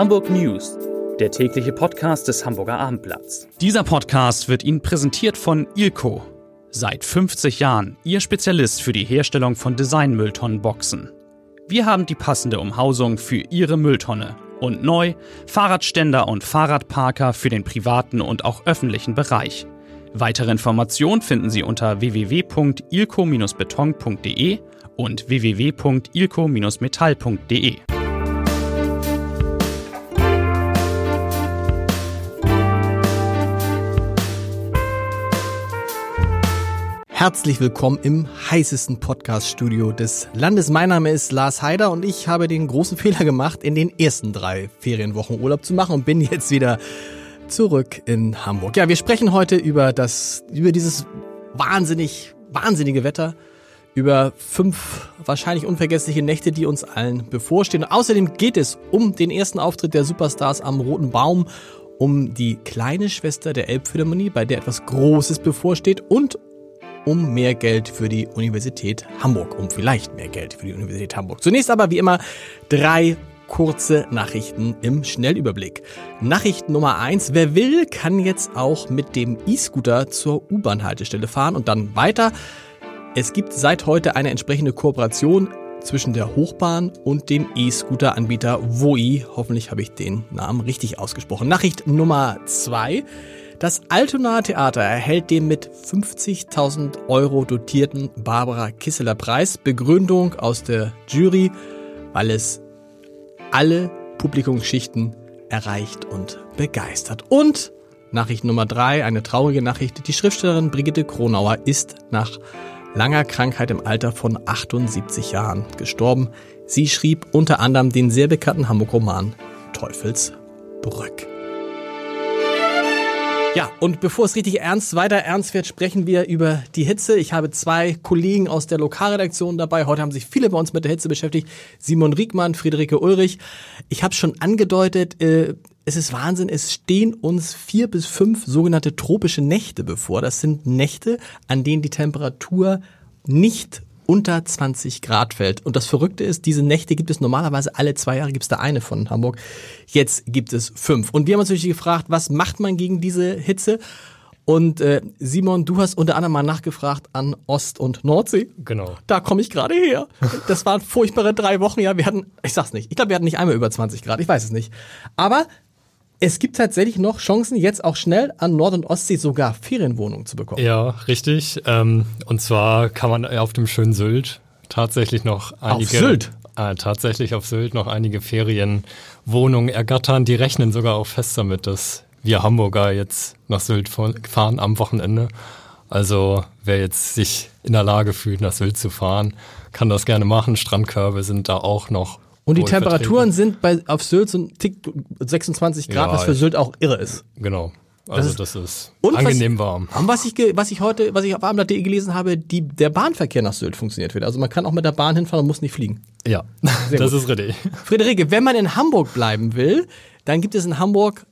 Hamburg News, der tägliche Podcast des Hamburger Abendblatts. Dieser Podcast wird Ihnen präsentiert von Ilko. Seit 50 Jahren Ihr Spezialist für die Herstellung von Designmülltonnenboxen. Wir haben die passende Umhausung für Ihre Mülltonne. Und neu Fahrradständer und Fahrradparker für den privaten und auch öffentlichen Bereich. Weitere Informationen finden Sie unter www.ilco-beton.de und www.ilco-metall.de. Herzlich willkommen im heißesten Podcast-Studio des Landes. Mein Name ist Lars Heider und ich habe den großen Fehler gemacht, in den ersten drei Ferienwochen Urlaub zu machen und bin jetzt wieder zurück in Hamburg. Ja, wir sprechen heute über das, über dieses wahnsinnig, wahnsinnige Wetter, über fünf wahrscheinlich unvergessliche Nächte, die uns allen bevorstehen. Und außerdem geht es um den ersten Auftritt der Superstars am Roten Baum, um die kleine Schwester der Elbphilharmonie, bei der etwas Großes bevorsteht und um mehr Geld für die Universität Hamburg, um vielleicht mehr Geld für die Universität Hamburg. Zunächst aber wie immer drei kurze Nachrichten im Schnellüberblick. Nachricht Nummer eins: Wer will, kann jetzt auch mit dem E-Scooter zur U-Bahn-Haltestelle fahren und dann weiter. Es gibt seit heute eine entsprechende Kooperation zwischen der Hochbahn und dem E-Scooter-Anbieter WOI. Hoffentlich habe ich den Namen richtig ausgesprochen. Nachricht Nummer zwei: das Altonaer Theater erhält den mit 50.000 Euro dotierten Barbara Kisseler Preis. Begründung aus der Jury, weil es alle Publikumsschichten erreicht und begeistert. Und Nachricht Nummer drei, eine traurige Nachricht. Die Schriftstellerin Brigitte Kronauer ist nach langer Krankheit im Alter von 78 Jahren gestorben. Sie schrieb unter anderem den sehr bekannten Hamburg-Roman Teufelsbrück. Ja, und bevor es richtig ernst, weiter ernst wird, sprechen wir über die Hitze. Ich habe zwei Kollegen aus der Lokalredaktion dabei. Heute haben sich viele bei uns mit der Hitze beschäftigt. Simon Riegmann, Friederike Ulrich. Ich habe schon angedeutet, äh, es ist Wahnsinn, es stehen uns vier bis fünf sogenannte tropische Nächte bevor. Das sind Nächte, an denen die Temperatur nicht unter 20 Grad fällt. Und das Verrückte ist, diese Nächte gibt es normalerweise alle zwei Jahre, gibt es da eine von Hamburg. Jetzt gibt es fünf. Und wir haben uns natürlich gefragt, was macht man gegen diese Hitze? Und äh, Simon, du hast unter anderem mal nachgefragt an Ost- und Nordsee. Genau. Da komme ich gerade her. Das waren furchtbare drei Wochen. Ja, wir hatten, ich sag's nicht, ich glaube, wir hatten nicht einmal über 20 Grad, ich weiß es nicht. Aber es gibt tatsächlich noch Chancen, jetzt auch schnell an Nord- und Ostsee sogar Ferienwohnungen zu bekommen. Ja, richtig. Ähm, und zwar kann man auf dem schönen Sylt tatsächlich noch einige. Auf Sylt? Äh, tatsächlich auf Sylt noch einige Ferienwohnungen ergattern. Die rechnen sogar auch fest damit, dass wir Hamburger jetzt nach Sylt fahren am Wochenende. Also wer jetzt sich in der Lage fühlt, nach Sylt zu fahren, kann das gerne machen. Strandkörbe sind da auch noch und die Temperaturen sind bei, auf Sylt so ein Tick 26 Grad, ja, was für Sylt auch irre ist. Genau. Also das ist, das ist angenehm was, warm. Und was ich, was ich heute, was ich auf abendblatt.de gelesen habe, die, der Bahnverkehr nach Sylt funktioniert wieder. Also man kann auch mit der Bahn hinfahren und muss nicht fliegen. Ja, Sehr das gut. ist richtig. Friederike, wenn man in Hamburg bleiben will, dann gibt es in Hamburg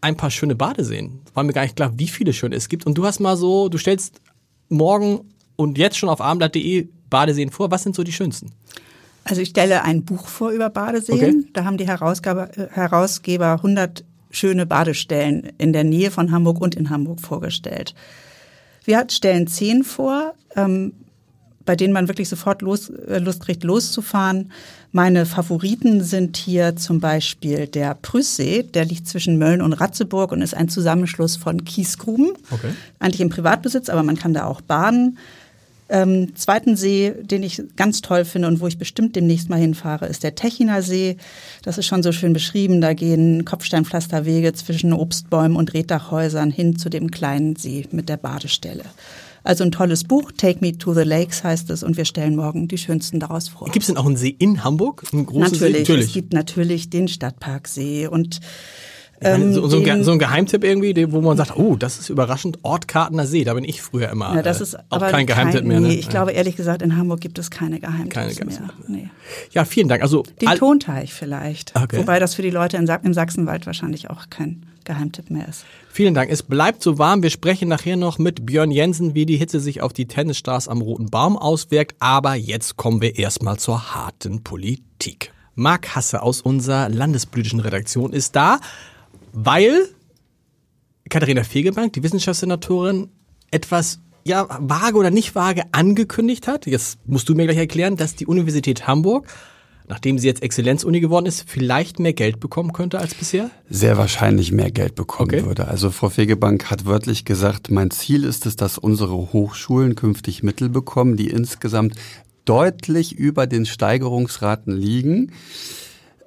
ein paar schöne Badeseen. War mir gar nicht klar, wie viele schöne es gibt. Und du hast mal so, du stellst morgen und jetzt schon auf abendblatt.de Badeseen vor. Was sind so die schönsten? Also ich stelle ein Buch vor über Badeseen. Okay. Da haben die Herausgeber, äh, Herausgeber 100 schöne Badestellen in der Nähe von Hamburg und in Hamburg vorgestellt. Wir stellen zehn vor, ähm, bei denen man wirklich sofort los, äh, Lust kriegt, loszufahren. Meine Favoriten sind hier zum Beispiel der Prüßsee, der liegt zwischen Mölln und Ratzeburg und ist ein Zusammenschluss von Kiesgruben. Okay. Eigentlich im Privatbesitz, aber man kann da auch baden. Ähm, zweiten See, den ich ganz toll finde und wo ich bestimmt demnächst mal hinfahre, ist der Techiner See. Das ist schon so schön beschrieben. Da gehen Kopfsteinpflasterwege zwischen Obstbäumen und Reddachhäusern hin zu dem kleinen See mit der Badestelle. Also ein tolles Buch, Take Me to the Lakes heißt es und wir stellen morgen die schönsten daraus vor. Gibt es denn auch einen See in Hamburg? Einen großen natürlich, See? Natürlich, es gibt natürlich den Stadtparksee und ähm, so, so, ein, so, ein, Geheimtipp irgendwie, wo man sagt, oh, das ist überraschend, Ortkartener See, da bin ich früher immer. Ja, das ist äh, auch kein Geheimtipp kein, mehr. Ne? Nee, ich glaube ehrlich gesagt, in Hamburg gibt es keine Geheimtipps keine mehr. Nee. Ja, vielen Dank. Also Den Tonteich vielleicht. Okay. Wobei das für die Leute in, im Sachsenwald wahrscheinlich auch kein Geheimtipp mehr ist. Vielen Dank. Es bleibt so warm. Wir sprechen nachher noch mit Björn Jensen, wie die Hitze sich auf die Tennisstars am Roten Baum auswirkt. Aber jetzt kommen wir erstmal zur harten Politik. Marc Hasse aus unserer landespolitischen Redaktion ist da, weil Katharina Fegebank, die Wissenschaftssenatorin, etwas ja, vage oder nicht vage angekündigt hat. Jetzt musst du mir gleich erklären, dass die Universität Hamburg nachdem sie jetzt Exzellenzuni geworden ist, vielleicht mehr Geld bekommen könnte als bisher? Sehr wahrscheinlich mehr Geld bekommen Okay. würde. Also Frau Fegebank hat wörtlich gesagt, mein Ziel ist es, dass unsere Hochschulen künftig Mittel bekommen, die insgesamt deutlich über den Steigerungsraten liegen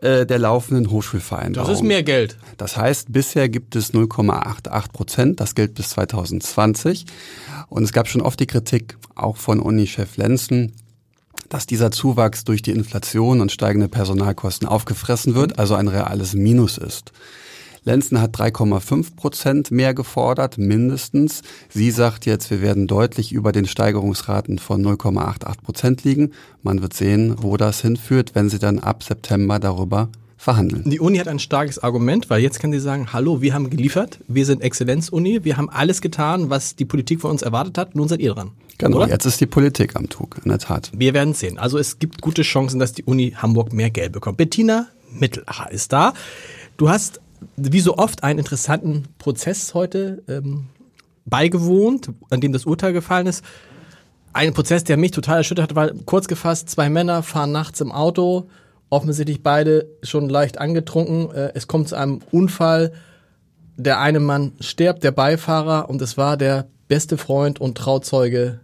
äh, der laufenden Hochschulvereinbarung. Das ist mehr Geld. Das heißt, bisher gibt es 0,88 Prozent. Das gilt bis 2020. Und es gab schon oft die Kritik, auch von Uni-Chef Lenzen, dass dieser Zuwachs durch die Inflation und steigende Personalkosten aufgefressen wird, also ein reales Minus ist. Lenzen hat 3,5 Prozent mehr gefordert, mindestens. Sie sagt jetzt, wir werden deutlich über den Steigerungsraten von 0,88 Prozent liegen. Man wird sehen, wo das hinführt, wenn sie dann ab September darüber verhandeln. Die Uni hat ein starkes Argument, weil jetzt kann sie sagen, hallo, wir haben geliefert, wir sind Exzellenzuni, wir haben alles getan, was die Politik von uns erwartet hat, nun seid ihr dran. Genau, Oder? jetzt ist die Politik am Zug, in der Tat. Wir werden sehen. Also es gibt gute Chancen, dass die Uni Hamburg mehr Geld bekommt. Bettina Mittelacher ist da. Du hast, wie so oft, einen interessanten Prozess heute ähm, beigewohnt, an dem das Urteil gefallen ist. Ein Prozess, der mich total erschüttert hat, weil kurz gefasst, zwei Männer fahren nachts im Auto, offensichtlich beide schon leicht angetrunken. Äh, es kommt zu einem Unfall. Der eine Mann stirbt, der Beifahrer, und es war der beste Freund und Trauzeuge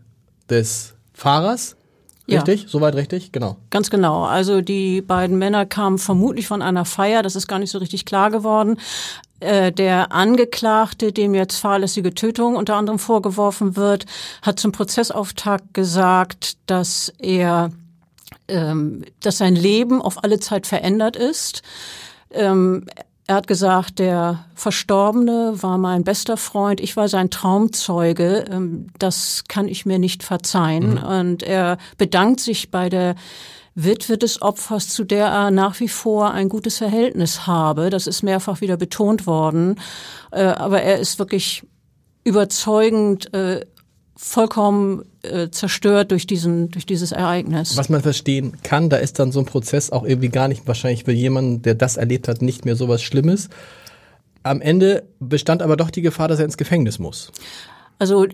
des Fahrers. Ja. Richtig? Soweit richtig? Genau. Ganz genau. Also die beiden Männer kamen vermutlich von einer Feier, das ist gar nicht so richtig klar geworden. Äh, Der Angeklagte, dem jetzt fahrlässige Tötung unter anderem vorgeworfen wird, hat zum Prozessauftakt gesagt, dass er, ähm, dass sein Leben auf alle Zeit verändert ist. Ähm, er hat gesagt, der Verstorbene war mein bester Freund, ich war sein Traumzeuge, ähm, das kann ich mir nicht verzeihen. Und er bedankt sich bei der Witwe des Opfers, zu der er nach wie vor ein gutes Verhältnis habe. Das ist mehrfach wieder betont worden. Äh, Aber er ist wirklich überzeugend, äh, vollkommen äh, zerstört durch diesen, durch dieses Ereignis. Was man verstehen kann, da ist dann so ein Prozess auch irgendwie gar nicht wahrscheinlich für jemanden, der das erlebt hat, nicht mehr so was Schlimmes. Am Ende bestand aber doch die Gefahr, dass er ins Gefängnis muss. Also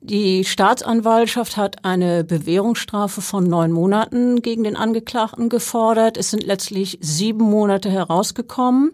die Staatsanwaltschaft hat eine Bewährungsstrafe von neun Monaten gegen den Angeklagten gefordert. Es sind letztlich sieben Monate herausgekommen.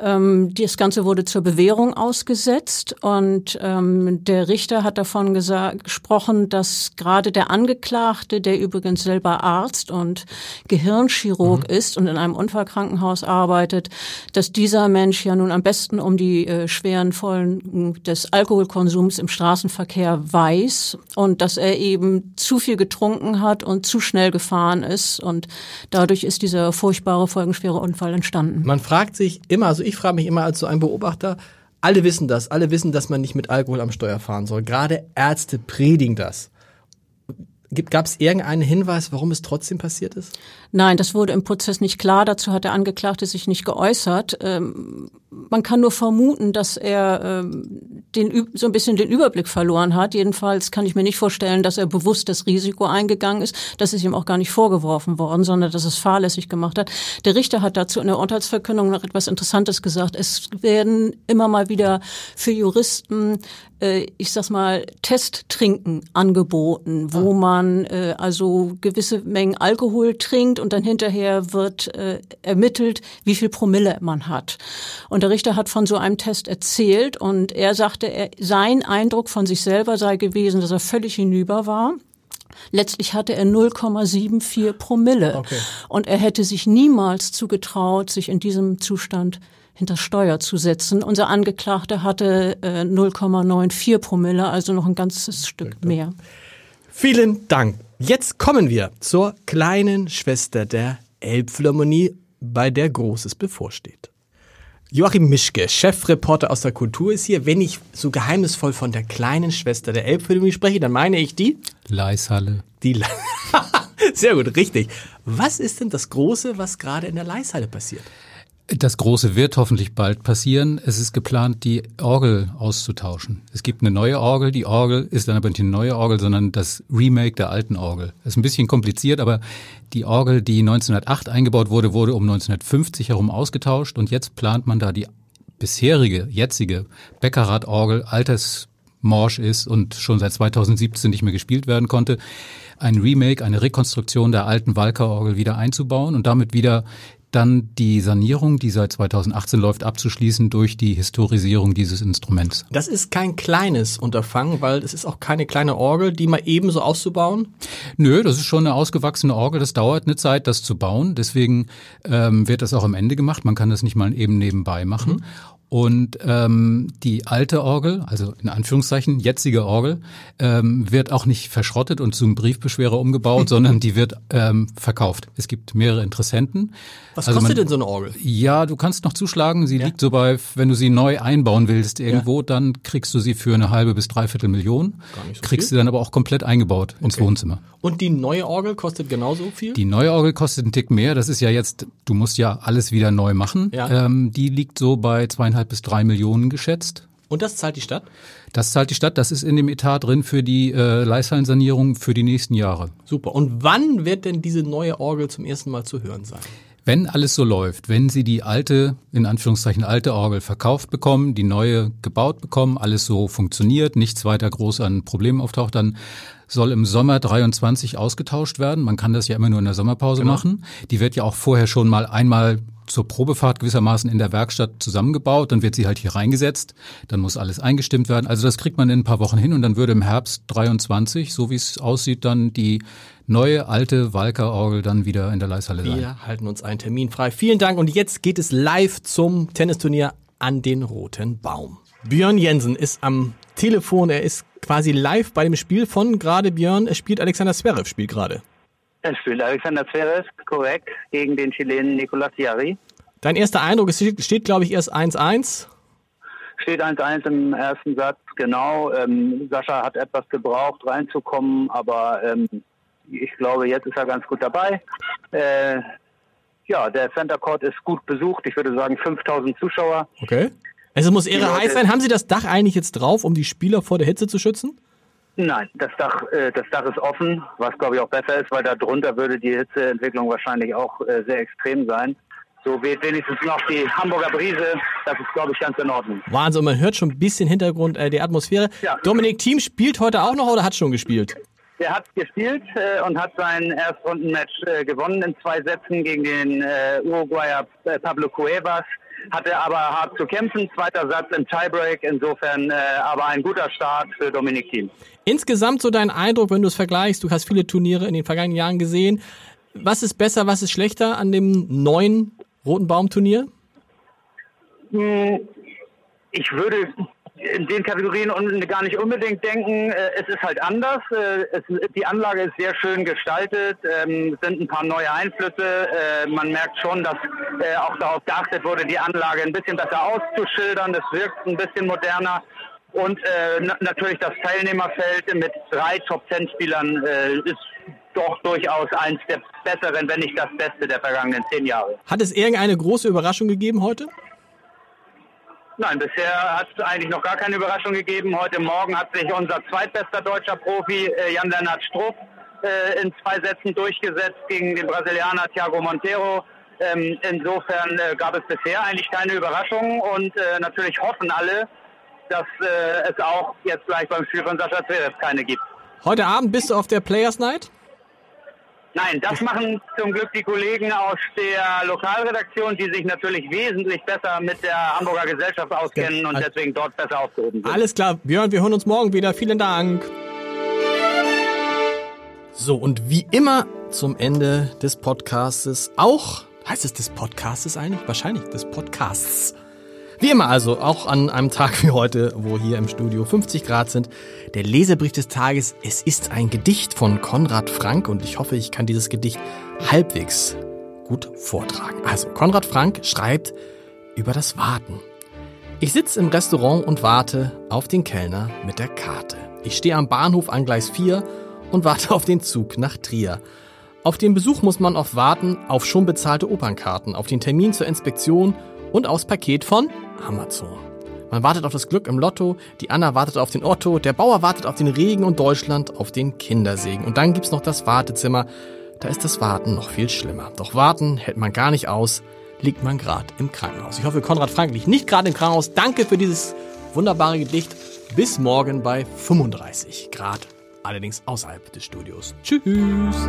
Ähm, das Ganze wurde zur Bewährung ausgesetzt und ähm, der Richter hat davon gesprochen, dass gerade der Angeklagte, der übrigens selber Arzt und Gehirnchirurg ist und in einem Unfallkrankenhaus arbeitet, dass dieser Mensch ja nun am besten um die äh, schweren Folgen des Alkoholkonsums im Straßenverkehr weiß und dass er eben zu viel getrunken hat und zu schnell gefahren ist und dadurch ist dieser furchtbare folgenschwere Unfall entstanden. Man fragt sich immer, also ich frage mich immer als so ein Beobachter, alle wissen das, alle wissen, dass man nicht mit Alkohol am Steuer fahren soll. Gerade Ärzte predigen das. Gab es irgendeinen Hinweis, warum es trotzdem passiert ist? Nein, das wurde im Prozess nicht klar. Dazu hat der Angeklagte sich nicht geäußert. Ähm, man kann nur vermuten, dass er ähm, den, so ein bisschen den Überblick verloren hat. Jedenfalls kann ich mir nicht vorstellen, dass er bewusst das Risiko eingegangen ist. Das ist ihm auch gar nicht vorgeworfen worden, sondern dass es fahrlässig gemacht hat. Der Richter hat dazu in der Urteilsverkündung noch etwas Interessantes gesagt. Es werden immer mal wieder für Juristen äh, ich sag's mal, Testtrinken angeboten, wo man äh, also gewisse Mengen Alkohol trinkt und dann hinterher wird äh, ermittelt, wie viel Promille man hat. Und der Richter hat von so einem Test erzählt und er sagte, er, sein Eindruck von sich selber sei gewesen, dass er völlig hinüber war. Letztlich hatte er 0,74 Promille. Okay. Und er hätte sich niemals zugetraut, sich in diesem Zustand hinter Steuer zu setzen. Unser Angeklagter hatte äh, 0,94 Promille, also noch ein ganzes Stück mehr. Vielen Dank. Jetzt kommen wir zur kleinen Schwester der Elbphilharmonie, bei der Großes bevorsteht. Joachim Mischke, Chefreporter aus der Kultur, ist hier. Wenn ich so geheimnisvoll von der kleinen Schwester der Elbphilharmonie spreche, dann meine ich die? Leishalle. Die Le Sehr gut, richtig. Was ist denn das Große, was gerade in der Leishalle passiert? Das Große wird hoffentlich bald passieren. Es ist geplant, die Orgel auszutauschen. Es gibt eine neue Orgel. Die Orgel ist dann aber nicht eine neue Orgel, sondern das Remake der alten Orgel. Das ist ein bisschen kompliziert, aber die Orgel, die 1908 eingebaut wurde, wurde um 1950 herum ausgetauscht und jetzt plant man da die bisherige, jetzige Beckerrad-Orgel, altersmorsch ist und schon seit 2017 nicht mehr gespielt werden konnte, ein Remake, eine Rekonstruktion der alten Walker-Orgel wieder einzubauen und damit wieder dann die Sanierung, die seit 2018 läuft, abzuschließen durch die Historisierung dieses Instruments. Das ist kein kleines Unterfangen, weil es ist auch keine kleine Orgel, die mal ebenso auszubauen? Nö, das ist schon eine ausgewachsene Orgel. Das dauert eine Zeit, das zu bauen. Deswegen ähm, wird das auch am Ende gemacht. Man kann das nicht mal eben nebenbei machen. Mhm. Und ähm, die alte Orgel, also in Anführungszeichen jetzige Orgel, ähm, wird auch nicht verschrottet und zum Briefbeschwerer umgebaut, sondern die wird ähm, verkauft. Es gibt mehrere Interessenten. Was also kostet man, denn so eine Orgel? Ja, du kannst noch zuschlagen. Sie ja? liegt so bei, wenn du sie neu einbauen willst irgendwo, ja. dann kriegst du sie für eine halbe bis dreiviertel Million. Gar nicht so kriegst viel. sie dann aber auch komplett eingebaut okay. ins Wohnzimmer. Und die neue Orgel kostet genauso viel? Die neue Orgel kostet einen Tick mehr. Das ist ja jetzt, du musst ja alles wieder neu machen. Ja. Ähm, die liegt so bei zweieinhalb bis drei Millionen geschätzt. Und das zahlt die Stadt? Das zahlt die Stadt. Das ist in dem Etat drin für die äh, Leisthallensanierung für die nächsten Jahre. Super. Und wann wird denn diese neue Orgel zum ersten Mal zu hören sein? Wenn alles so läuft, wenn Sie die alte, in Anführungszeichen alte Orgel verkauft bekommen, die neue gebaut bekommen, alles so funktioniert, nichts weiter groß an Problemen auftaucht, dann soll im Sommer 23 ausgetauscht werden. Man kann das ja immer nur in der Sommerpause genau. machen. Die wird ja auch vorher schon mal einmal zur Probefahrt gewissermaßen in der Werkstatt zusammengebaut, dann wird sie halt hier reingesetzt, dann muss alles eingestimmt werden. Also das kriegt man in ein paar Wochen hin und dann würde im Herbst 23, so wie es aussieht, dann die neue alte Walker-Orgel dann wieder in der Leishalle sein. Wir halten uns einen Termin frei. Vielen Dank und jetzt geht es live zum Tennisturnier an den Roten Baum. Björn Jensen ist am Telefon, er ist quasi live bei dem Spiel von gerade Björn. Es spielt Alexander Zverev, spielt gerade. Es spielt Alexander Zverev, korrekt, gegen den Chilenen Nicolas Jari. Dein erster Eindruck, es steht, steht glaube ich, erst 1-1. Steht 1-1 im ersten Satz, genau. Ähm, Sascha hat etwas gebraucht, reinzukommen, aber ähm, ich glaube, jetzt ist er ganz gut dabei. Äh, ja, der Center Court ist gut besucht. Ich würde sagen 5000 Zuschauer. Okay. Also muss Ehre heiß sein. Haben Sie das Dach eigentlich jetzt drauf, um die Spieler vor der Hitze zu schützen? Nein, das Dach, äh, das Dach ist offen, was glaube ich auch besser ist, weil da drunter würde die Hitzeentwicklung wahrscheinlich auch äh, sehr extrem sein. So weht wenigstens noch die Hamburger Brise. Das ist, glaube ich, ganz in Ordnung. Wahnsinn, man hört schon ein bisschen Hintergrund äh, der Atmosphäre. Ja. Dominik Thiem spielt heute auch noch oder hat schon gespielt? Der hat gespielt äh, und hat sein Erstrundenmatch äh, gewonnen in zwei Sätzen gegen den äh, Uruguayer äh, Pablo Cuevas hatte aber hart zu kämpfen. Zweiter Satz im Tiebreak, insofern äh, aber ein guter Start für Dominik Thiem. Insgesamt so dein Eindruck, wenn du es vergleichst, du hast viele Turniere in den vergangenen Jahren gesehen. Was ist besser, was ist schlechter an dem neuen Roten Baum-Turnier? Hm, ich würde in den Kategorien gar nicht unbedingt denken, äh, es ist halt anders. Äh, es, die Anlage ist sehr schön gestaltet, ähm, es sind ein paar neue Einflüsse. Äh, man merkt schon, dass auch darauf geachtet wurde, die Anlage ein bisschen besser auszuschildern. Es wirkt ein bisschen moderner. Und natürlich das Teilnehmerfeld mit drei Top-10-Spielern ist doch durchaus eins der besseren, wenn nicht das Beste der vergangenen zehn Jahre. Hat es irgendeine große Überraschung gegeben heute? Nein, bisher hat es eigentlich noch gar keine Überraschung gegeben. Heute Morgen hat sich unser zweitbester deutscher Profi äh, Jan-Lennart Struff äh, in zwei Sätzen durchgesetzt gegen den Brasilianer Thiago Monteiro. Ähm, insofern äh, gab es bisher eigentlich keine Überraschungen und äh, natürlich hoffen alle, dass äh, es auch jetzt gleich beim Spiel von Sascha Zverev keine gibt. Heute Abend bist du auf der Players Night? Nein, das machen zum Glück die Kollegen aus der Lokalredaktion, die sich natürlich wesentlich besser mit der Hamburger Gesellschaft auskennen und deswegen dort besser aufgehoben sind. Alles klar, Björn, wir hören uns morgen wieder. Vielen Dank. So, und wie immer zum Ende des Podcastes auch, heißt es des Podcastes eigentlich? Wahrscheinlich des Podcasts wie immer also, auch an einem Tag wie heute, wo hier im Studio 50 Grad sind, der Leserbrief des Tages. Es ist ein Gedicht von Konrad Frank und ich hoffe, ich kann dieses Gedicht halbwegs gut vortragen. Also, Konrad Frank schreibt über das Warten. Ich sitze im Restaurant und warte auf den Kellner mit der Karte. Ich stehe am Bahnhof an Gleis 4 und warte auf den Zug nach Trier. Auf den Besuch muss man oft warten, auf schon bezahlte Opernkarten, auf den Termin zur Inspektion und aufs Paket von Amazon. Man wartet auf das Glück im Lotto, die Anna wartet auf den Otto, der Bauer wartet auf den Regen und Deutschland auf den Kindersegen. Und dann gibt's noch das Wartezimmer. Da ist das Warten noch viel schlimmer. Doch warten hält man gar nicht aus, liegt man gerade im Krankenhaus. Ich hoffe, Konrad Frank liegt nicht gerade im Krankenhaus. Danke für dieses wunderbare Gedicht. Bis morgen bei 35 Grad, allerdings außerhalb des Studios. Tschüss.